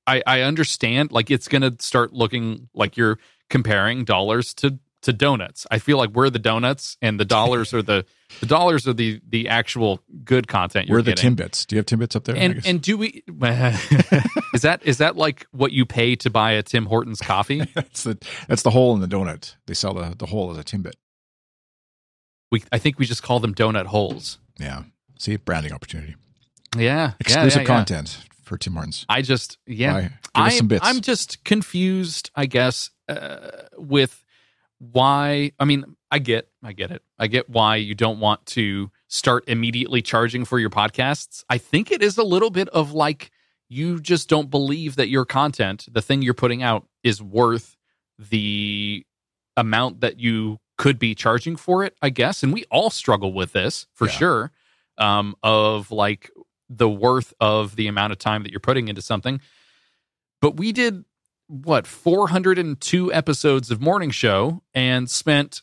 I, I understand like it's gonna start looking like you're comparing dollars to to donuts. I feel like we're the donuts and the dollars are the <laughs> the dollars are the the actual good content you're We're the getting. Timbits. Do you have Timbits up there? And and do we <laughs> <laughs> is that is that like what you pay to buy a Tim Hortons coffee? that's the that's the hole in the donut. They sell the, the hole as a Timbit. We I think we just call them donut holes. Yeah. See, branding opportunity. Yeah, yeah, Exclusive yeah, yeah. content for Tim Hortons. I just yeah. Why? Give us some I'm, bits. I'm just confused, I guess, uh, with why. I mean, I get, I get it. I get why you don't want to start immediately charging for your podcasts. I think it is a little bit of like you just don't believe that your content, the thing you're putting out, is worth the amount that you could be charging for it. I guess, and we all struggle with this for Yeah. sure. Um, of like the worth of the amount of time that you're putting into something. But we did what 402 episodes of morning show and spent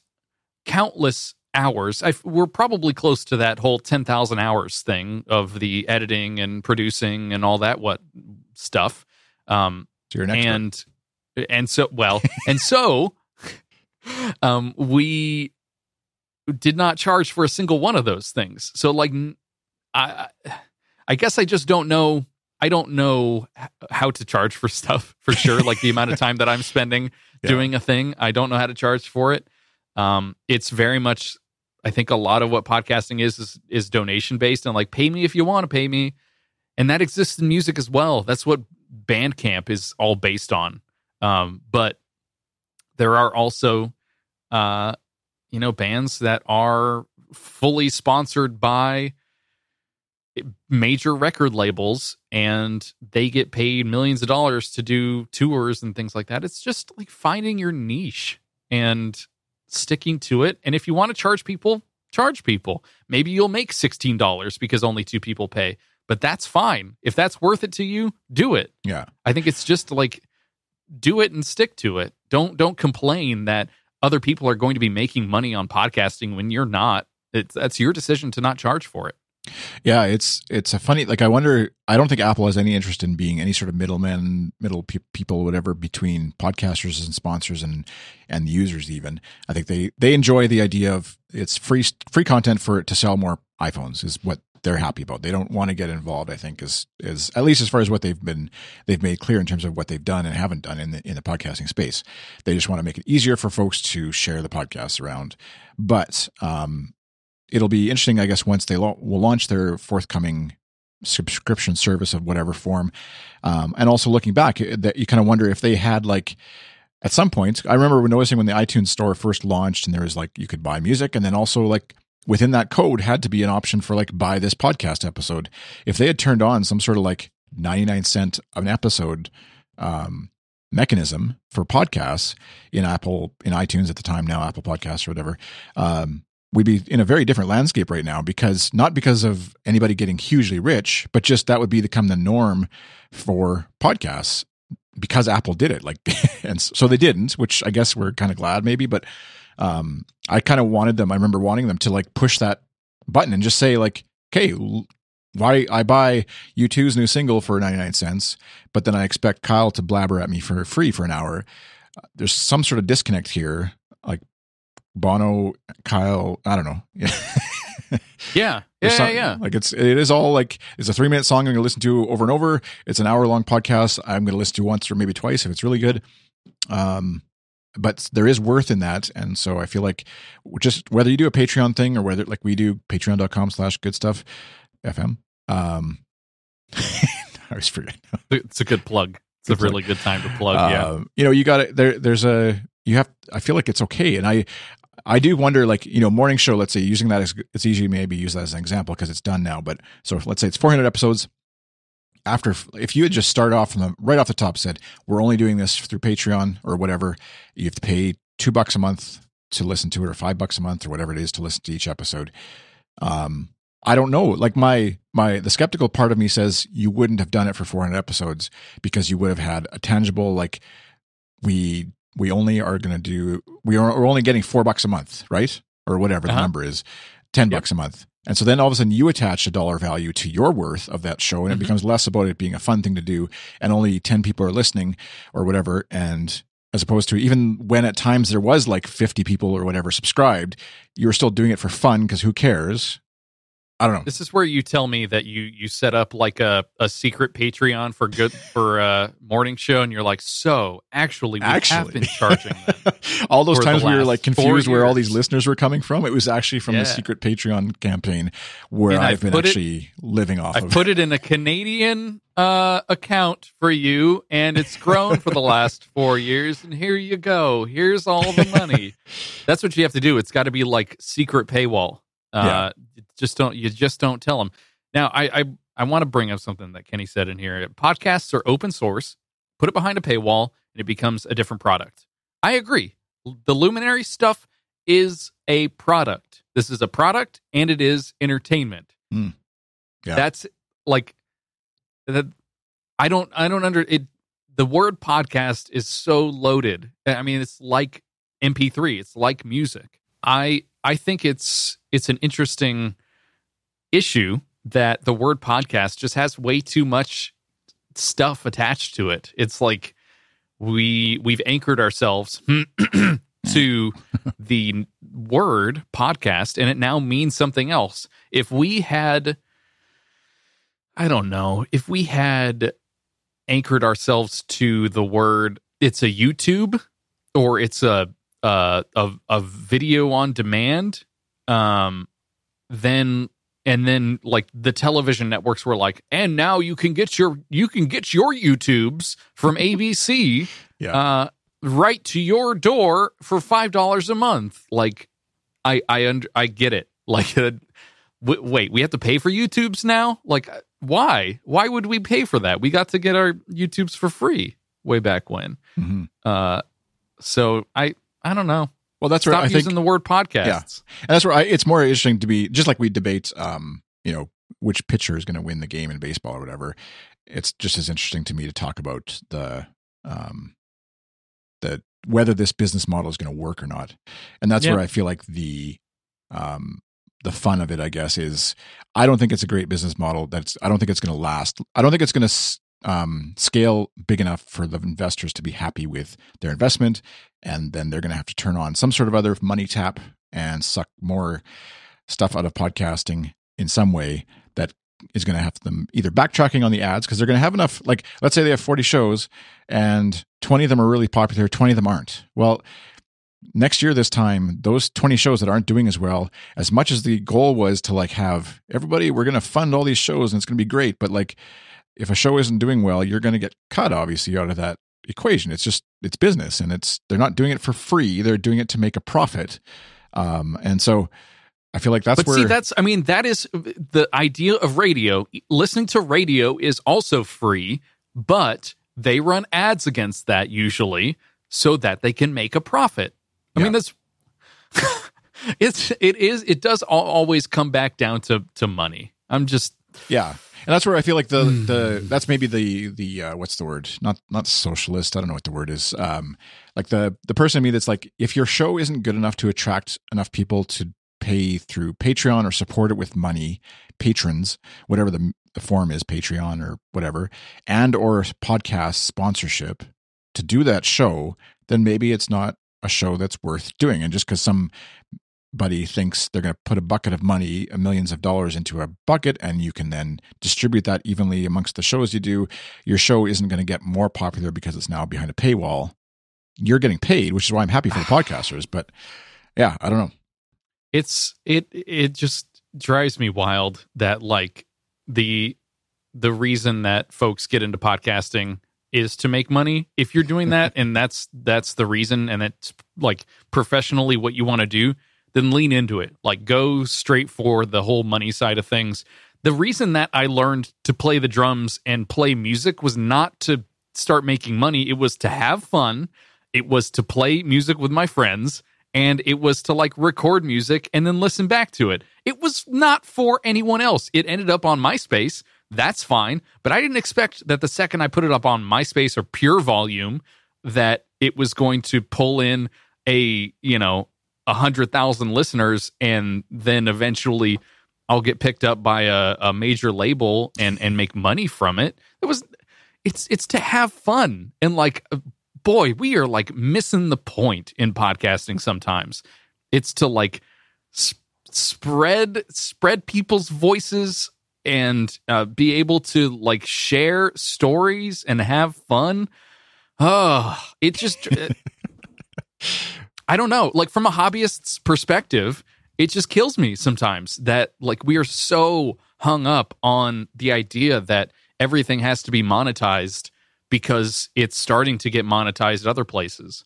countless hours. I, we're probably close to that whole 10,000 hours thing of the editing and producing and all that what stuff. Um, so an and and so well <laughs> and so um we did not charge for a single one of those things so like i i guess i just don't know i don't know how to charge for stuff <laughs> for sure like the amount of time that i'm spending <laughs> Yeah. doing a thing i don't know how to charge for it Um, it's very much, I think, a lot of what podcasting is is, is donation based and like pay me if you want to pay me, and that exists in music as well. That's what Bandcamp is all based on. Um, but there are also, uh, you know, bands that are fully sponsored by major record labels and they get paid millions of dollars to do tours and things like that. It's just like finding your niche and sticking to it. And if you want to charge people, charge people. Maybe you'll make $16 because only two people pay, but that's fine. If that's worth it to you, do it. Yeah. I think it's just like do it and stick to it. Don't don't complain that other people are going to be making money on podcasting when you're not. It's that's your decision to not charge for it. Yeah, it's it's a funny like I wonder I don't think Apple has any interest in being any sort of middleman, middle pe- people whatever between podcasters and sponsors and and users even. I think they they enjoy the idea of it's free free content for to sell more iPhones is what they're happy about. They don't want to get involved. I think is is at least as far as what they've been they've made clear in terms of what they've done and haven't done in the in the podcasting space. They just want to make it easier for folks to share the podcasts around. But um, it'll be interesting, I guess, once they lo- will launch their forthcoming subscription service of whatever form. Um, and also looking back, eh, that you kind of wonder if they had like at some point. I remember noticing when the iTunes store first launched, and there was like you could buy music, and then also like within that code had to be an option for like buy this podcast episode. If they had turned on some sort of like ninety nine cent an episode. Um, mechanism for podcasts in Apple in iTunes at the time now Apple Podcasts or whatever um, we'd be in a very different landscape right now because not because of anybody getting hugely rich, but just that would be become the norm for podcasts because Apple did it. Like, <laughs> and so they didn't, which I guess we're kind of glad maybe, but um, I kind of wanted them. I remember wanting them to like push that button and just say like, okay, why I buy U2's new single for 99 cents, but then I expect Kyle to blabber at me for free for an hour. There's some sort of disconnect here. Bono, Kyle, I don't know. <laughs> yeah. Yeah, some, yeah, Like it's it is all like it's a three minute song I'm gonna listen to over and over. It's an hour long podcast I'm gonna listen to once or maybe twice if it's really good. Um but there is worth in that. And so I feel like just whether you do a Patreon thing or whether like we do patreon.com slash good stuff FM. Um <laughs> I always forget. It's a good plug. It's good a really plug. good time to plug. Uh, yeah. You know, you got it there there's a you have I feel like it's okay. And I I do wonder, like, you know, morning show, let's say using that as it's easy maybe use that as an example because it's done now. But so let's say it's 400 episodes. After, if you had just started off from the right off the top, said, we're only doing this through Patreon or whatever, you have to pay two bucks a month to listen to it or five bucks a month or whatever it is to listen to each episode. Um, I don't know. Like my my the skeptical part of me says you wouldn't have done it for 400 episodes because you would have had a tangible like we we only are going to do we are we're only getting four bucks a month, right? Or whatever uh-huh. the number is, ten yep. bucks a month. And so then all of a sudden you attach a dollar value to your worth of that show, and mm-hmm. it becomes less about it being a fun thing to do, and only ten people are listening or whatever, and as opposed to even when at times there was like 50 people or whatever subscribed, you were still doing it for fun because who cares? I don't know. This is where you tell me that you you set up like a, a secret Patreon for good for a morning show, and you're like, so actually, we actually. have been charging them. <laughs> all those times we were like confused where all these listeners were coming from. It was actually from yeah. the secret Patreon campaign where and I've, I've been actually it, living off. I of. put it in a Canadian uh, account for you, and it's grown for the last <laughs> four years. And here you go. Here's all the money. <laughs> That's what you have to do. It's got to be like secret paywall. Uh, yeah. Just don't you just don't tell them. Now, I I, I want to bring up something that Kenny said in here. Podcasts are open source. Put it behind a paywall, and it becomes a different product. I agree. The Luminary stuff is a product. This is a product, and it is entertainment. Mm. Yeah. That's like that. I don't. I don't under it. The word podcast is so loaded. I mean, it's like MP3. It's like music. I I think it's it's an interesting issue that the word podcast just has way too much stuff attached to it. It's like we we've anchored ourselves <clears throat> to <laughs> the word podcast and it now means something else. If we had I don't know, if we had anchored ourselves to the word it's a YouTube or it's a uh, a a video on demand, um, then and then like the television networks were like, and now you can get your you can get your YouTubes from ABC, <laughs> Yeah. uh, right to your door for five dollars a month. Like, I I under, I get it. <laughs> Like, uh, w- wait, we have to pay for YouTubes now? Like, uh, why? Why would we pay for that? We got to get our YouTubes for free way back when. hmm Uh, so I I don't know. Well, that's where Stop I think using the word podcasts. And that's where I, it's more interesting to be just like we debate, um, you know, which pitcher is going to win the game in baseball or whatever. It's just as interesting to me to talk about the, um, the whether this business model is going to work or not, and that's Yeah. where I feel like the, um, the fun of it, I guess, is I don't think it's a great business model. That's I don't think it's going to last. I don't think it's going to um, scale big enough for the investors to be happy with their investment, and then they're going to have to turn on some sort of other money tap and suck more stuff out of podcasting in some way that is going to have them either backtracking on the ads because they're going to have enough like let's say they have 40 shows and 20 of them are really popular 20 of them aren't. Well next year this time those 20 shows that aren't doing as well as much as the goal was to like have everybody we're going to fund all these shows and it's going to be great but like if a show isn't doing well you're going to get cut obviously out of that equation it's just it's business and it's they're not doing it for free they're doing it to make a profit um and so i feel like that's but where see, that's I mean, that is the idea of radio. Listening to radio is also free, but they run ads against that usually so that they can make a profit. I mean, Yeah. that's <laughs> it's it is it does always come back down to to money. I'm just Yeah, and that's where I feel like the Hmm. the that's maybe the the uh, what's the word? Not not socialist. I don't know what the word is. Um, like the the person in me that's like, if your show isn't good enough to attract enough people to pay through Patreon or support it with money, patrons, whatever the the form is, Patreon or whatever, and or podcast sponsorship to do that show, then maybe it's not a show that's worth doing. And just because some buddy thinks they're going to put a bucket of money, uh, millions of dollars into a bucket, and you can then distribute that evenly amongst the shows you do. Your show isn't going to get more popular because it's now behind a paywall. You're getting paid, which is why I'm happy for the <sighs> podcasters. But yeah, I don't know. it's it it just drives me wild that like the the reason that folks get into podcasting is to make money if you're doing that <laughs> and that's that's the reason and it's like professionally what you want to do then lean into it like go straight for the whole money side of things the reason that i learned to play the drums and play music was not to start making money it was to have fun it was to play music with my friends and it was to like record music and then listen back to it. It was not for anyone else. It ended up on MySpace. That's fine. But I didn't expect that the second I put it up on MySpace or Pure Volume, that it was going to pull in a, you know, a hundred thousand listeners and then eventually I'll get picked up by a, a major label and and make money from it. It was it's it's to have fun and like boy, we are like missing the point in podcasting sometimes. It's to like sp- spread spread people's voices and uh, be able to like share stories and have fun. Oh, it just <laughs> I don't know. Like from a hobbyist's perspective, it just kills me sometimes that like we are so hung up on the idea that everything has to be monetized because it's starting to get monetized at other places.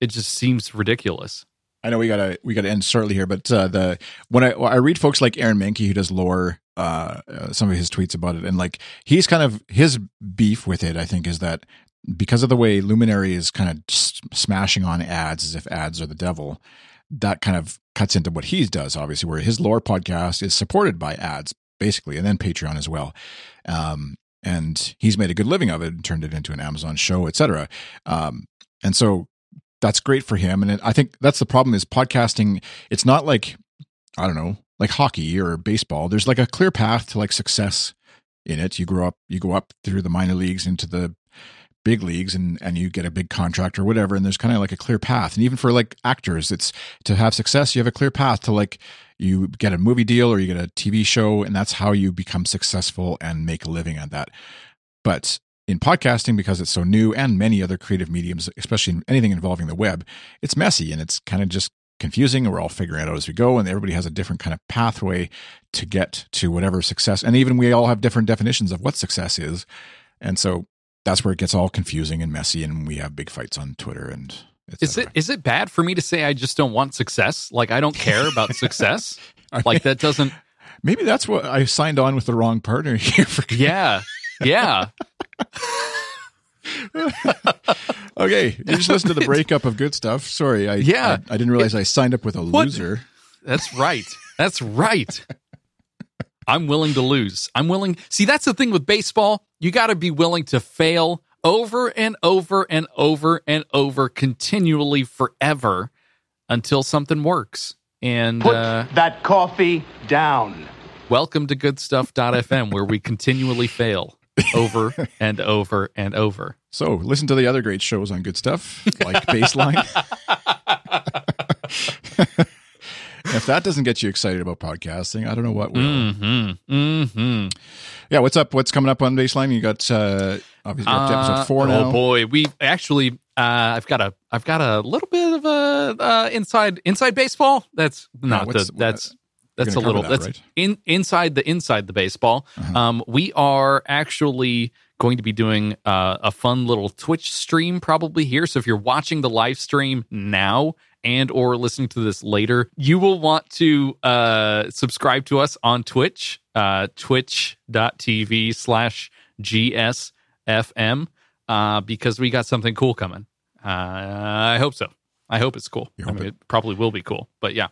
It just seems ridiculous. I know we gotta we gotta end shortly here, but uh, the when I I read folks like Aaron Mahnke who does lore, uh, uh, some of his tweets about it, and like he's kind of his beef with it. I think is that because of the way Luminary is kind of smashing on ads as if ads are the devil, that kind of cuts into what he does. Obviously, where his lore podcast is supported by ads basically, and then Patreon as well. Um, and he's made a good living of it and turned it into an Amazon show, etc. Um, and so that's great for him. And it, I think that's the problem is podcasting. It's not like, I don't know, like hockey or baseball. There's like a clear path to like success in it. You grow up, you go up through the minor leagues into the big leagues and, and you get a big contract or whatever. And there's kind of like a clear path. And even for like actors, it's to have success, you have a clear path to like, you get a movie deal or you get a TV show and that's how you become successful and make a living at that. But in podcasting because it's so new and many other creative mediums, especially in anything involving the web, it's messy and it's kind of just confusing and we're all figuring it out as we go and everybody has a different kind of pathway to get to whatever success and even we all have different definitions of what success is and so that's where it gets all confusing and messy and we have big fights on twitter and is it is it bad for me to say i just don't want success like i don't care about <laughs> success like that doesn't maybe that's what i signed on with the wrong partner here for <laughs> yeah yeah <laughs> okay, you just listened to the breakup of good stuff. Sorry, I yeah, I, I didn't realize I signed up with a what? loser. That's right. That's right. I'm willing to lose. I'm willing. See, that's the thing with baseball. You got to be willing to fail over and over and over and over continually forever until something works. And put uh, that coffee down. Welcome to goodstuff.fm where we continually fail over <laughs> and over and over. So listen to the other great shows on Good Stuff, like <laughs> Baseline. <laughs> if that doesn't get you excited about podcasting, I don't know what will. Mm-hmm. Mm-hmm. Yeah, what's up? What's coming up on Baseline? You got uh, obviously uh, episode four now. Oh boy, we actually. Uh, I've got a I've got a little bit of a uh, inside inside baseball. That's not the that's that's a little that, that's right? in inside the inside the baseball. Uh-huh. Um, we are actually going to be doing uh, a fun little Twitch stream probably here. So if you're watching the live stream now and or listening to this later, you will want to uh, subscribe to us on Twitch, uh, twitch.tv slash GSFM, uh, because we got something cool coming. Uh, I hope so. I hope it's cool. I mean, it, it probably will be cool, but yeah.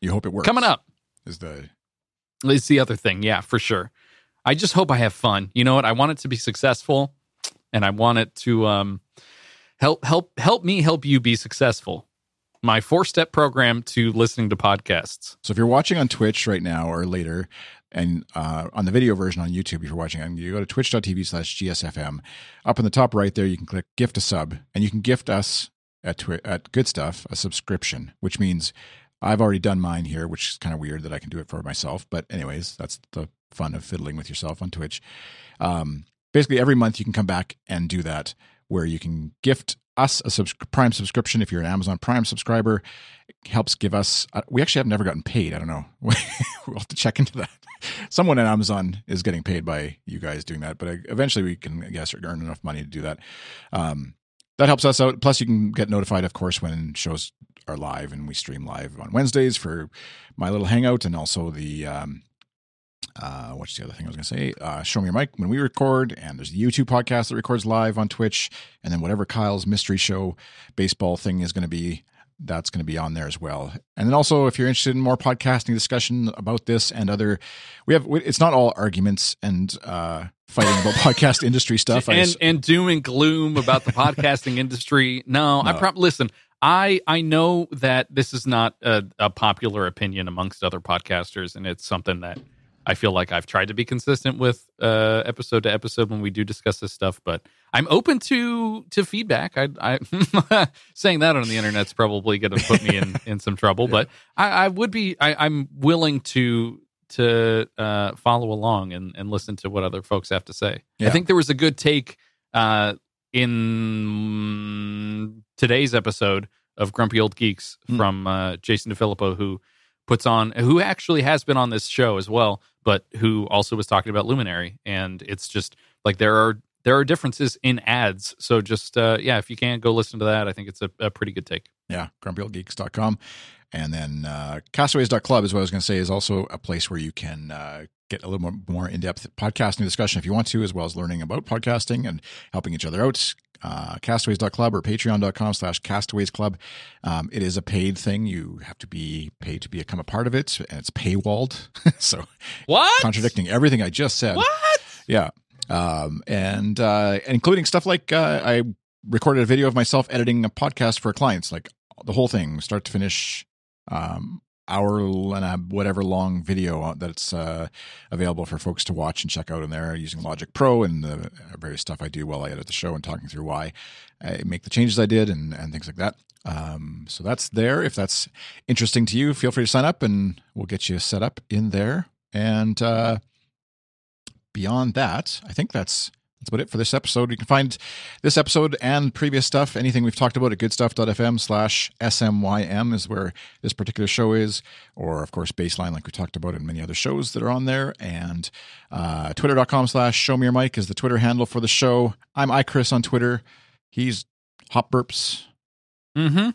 You hope it works. Coming up is the is the other thing. Yeah, for sure. I just hope I have fun. You know what? I want it to be successful, and I want it to um, help help help me help you be successful. My four step program to listening to podcasts. So if you're watching on Twitch right now or later, and uh, on the video version on YouTube, if you're watching, and you go to twitch.tv slash GSFM, up in the top right there, you can click gift a sub, and you can gift us at, Twi- at Good Stuff a subscription, which means I've already done mine here, which is kind of weird that I can do it for myself. But, anyways, that's the fun of fiddling with yourself on Twitch. Um, basically, every month you can come back and do that where you can gift us a subs- Prime subscription if you're an Amazon Prime subscriber. It helps give us, uh, we actually have never gotten paid. I don't know. <laughs> we'll have to check into that. Someone at Amazon is getting paid by you guys doing that, but uh, eventually we can, I guess, earn enough money to do that. Um, that helps us out. Plus, you can get notified, of course, when shows are live, and we stream live on Wednesdays for my little hangout, and also the um, uh, what's the other thing I was going to say? Uh, Show me your mic when we record, and there's the YouTube podcast that records live on Twitch, and then whatever Kyle's mystery show baseball thing is going to be, that's going to be on there as well. And then also, if you're interested in more podcasting discussion about this and other, we have it's not all arguments and uh, fighting about <laughs> podcast industry stuff, and and doom and gloom about the podcasting <laughs> industry. No, no. I probably listen. I I know that this is not a, a popular opinion amongst other podcasters, and it's something that I feel like I've tried to be consistent with uh, episode to episode when we do discuss this stuff, but I'm open to to feedback. I, I <laughs> saying that on the internet's probably going to put me in <laughs> in some trouble, yeah. but I, I, would be. I, am willing to to uh, follow along and, and listen to what other folks have to say. Yeah. I think there was a good take uh, in today's episode of Grumpy Old Geeks mm. from uh, Jason DeFillippo, who puts on, who actually has been on this show as well, but who also was talking about Luminary. And it's just like there are there are differences in ads. So just uh, yeah, if you can go listen to that, I think it's a, a pretty good take. Yeah, grumpyoldgeeks.com. And then uh, castaways.club is what I was going to say is also a place where you can uh, get a little more, more in-depth podcasting discussion if you want to, as well as learning about podcasting and helping each other out uh, castaways.club or patreon.com slash castaways club. Um, it is a paid thing. You have to be paid to become a part of it, and it's paywalled. <laughs> so, what? Contradicting everything I just said. What? Yeah. Um, and uh, including stuff like uh, I recorded a video of myself editing a podcast for clients, like the whole thing, start to finish. Um, hour and a whatever long video that's uh, available for folks to watch and check out in there using Logic Pro and the various stuff I do while I edit the show and talking through why I make the changes I did and, and things like that. Um, so that's there. If that's interesting to you, feel free to sign up and we'll get you set up in there. And uh, beyond that, I think that's that's about it for this episode. You can find this episode and previous stuff, anything we've talked about at goodstuff.fm slash SMYM is where this particular show is, or of course, baseline, like we talked about in many other shows that are on there. And uh, twitter.com slash show me your mic is the Twitter handle for the show. I'm iChris on Twitter. He's Hop Burps, Mm-hmm.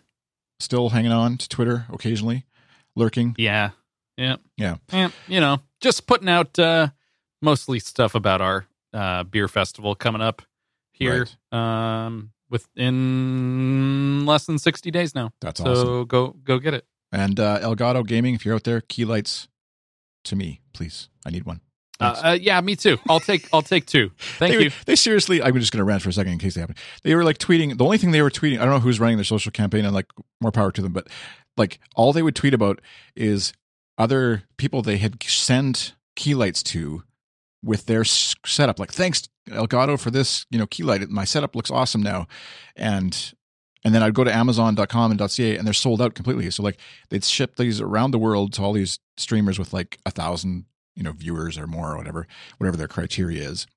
still hanging on to Twitter occasionally, lurking. Yeah. Yeah. Yeah. Yeah. You know, just putting out uh mostly stuff about our uh beer festival coming up here. Um within less than sixty days now. That's so awesome. go go get it. And uh, Elgato Gaming, if you're out there, key lights to me, please. I need one. Uh, uh, yeah, me too. I'll take I'll take two. <laughs> Thank they, you. They seriously, I'm just going to rant for a second in case they happen. They were like tweeting. The only thing they were tweeting, I don't know who's running their social campaign, and like more power to them, but like all they would tweet about is other people they had sent key lights to with their setup. Like, thanks Elgato for this, you know, key light. My setup looks awesome now, and and then I'd go to Amazon.com and .ca, and they're sold out completely. So like they'd ship these around the world to all these streamers with like a thousand, you know, viewers or more or whatever, whatever their criteria is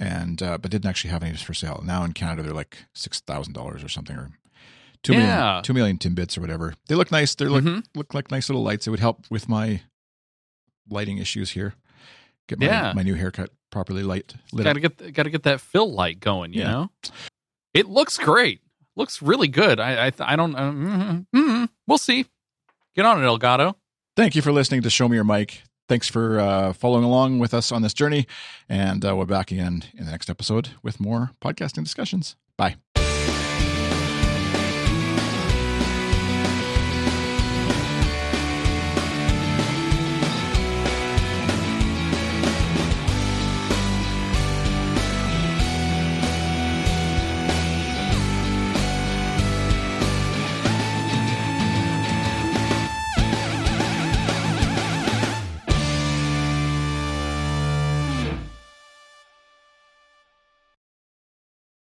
and uh, but didn't actually have any for sale. Now in Canada, they're like six thousand dollars or something, or two million, Yeah. two million timbits or whatever. They look nice. They look Mhm. look like nice little lights. It would help with my lighting issues here. Get my Yeah. my new haircut properly light lit Got to get got to get that fill light going. You Yeah. know, it looks great. Looks really good. I I, I don't. Uh, mm, mm, we'll see. Get on it, Elgato. Thank you for listening to Show Me Your Mic. Thanks for uh, following along with us on this journey, and uh, we're back again in the next episode with more podcasting discussions. Bye.